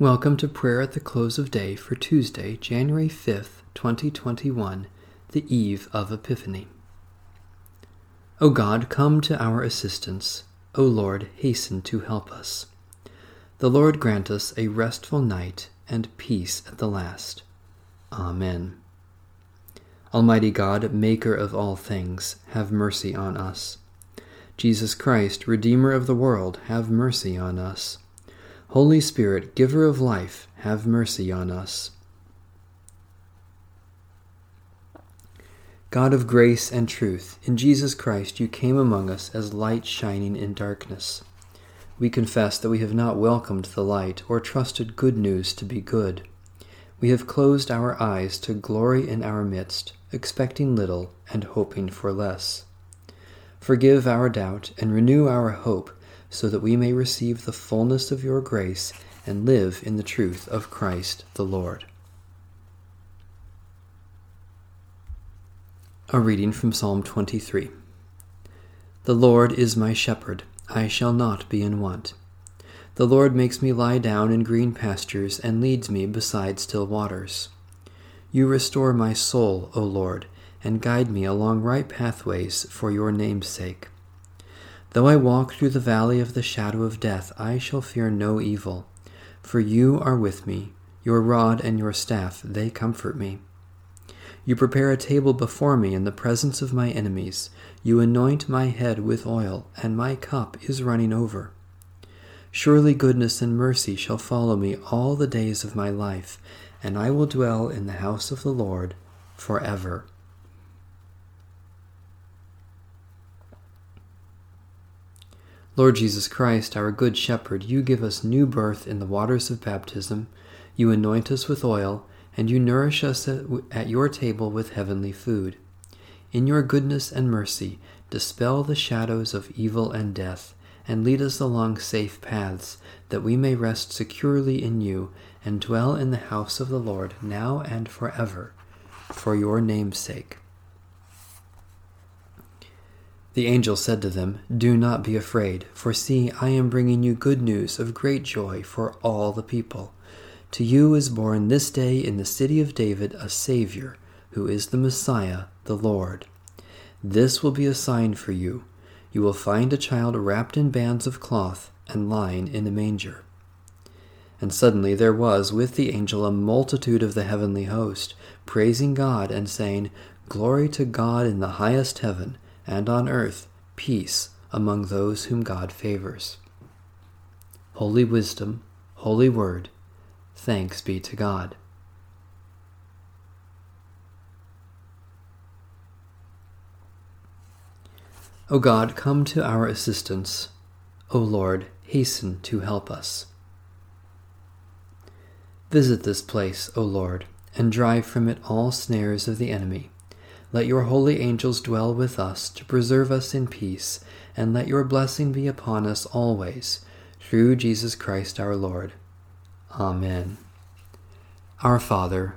Welcome to prayer at the close of day for Tuesday, January 5th, 2021, the eve of Epiphany. O God, come to our assistance. O Lord, hasten to help us. The Lord grant us a restful night and peace at the last. Amen. Almighty God, Maker of all things, have mercy on us. Jesus Christ, Redeemer of the world, have mercy on us. Holy Spirit, giver of life, have mercy on us. God of grace and truth, in Jesus Christ you came among us as light shining in darkness. We confess that we have not welcomed the light or trusted good news to be good. We have closed our eyes to glory in our midst, expecting little and hoping for less. Forgive our doubt and renew our hope so that we may receive the fullness of your grace and live in the truth of Christ the Lord. A reading from Psalm 23 The Lord is my shepherd, I shall not be in want. The Lord makes me lie down in green pastures and leads me beside still waters. You restore my soul, O Lord, and guide me along right pathways for your name's sake. Though I walk through the valley of the shadow of death, I shall fear no evil, for you are with me. Your rod and your staff, they comfort me. You prepare a table before me in the presence of my enemies. You anoint my head with oil, and my cup is running over. Surely goodness and mercy shall follow me all the days of my life, and I will dwell in the house of the Lord forever. Lord Jesus Christ, our Good Shepherd, you give us new birth in the waters of baptism, you anoint us with oil, and you nourish us at your table with heavenly food. In your goodness and mercy, dispel the shadows of evil and death, and lead us along safe paths, that we may rest securely in you and dwell in the house of the Lord now and forever, for your name's sake. The angel said to them, Do not be afraid, for see, I am bringing you good news of great joy for all the people. To you is born this day in the city of David a Savior, who is the Messiah, the Lord. This will be a sign for you. You will find a child wrapped in bands of cloth and lying in a manger. And suddenly there was with the angel a multitude of the heavenly host, praising God and saying, Glory to God in the highest heaven and on earth peace among those whom God favors. Holy Wisdom, Holy Word, thanks be to God. O God, come to our assistance. O Lord, hasten to help us. Visit this place, O Lord, and drive from it all snares of the enemy let your holy angels dwell with us to preserve us in peace, and let your blessing be upon us always, through Jesus Christ our Lord. Amen. Our Father,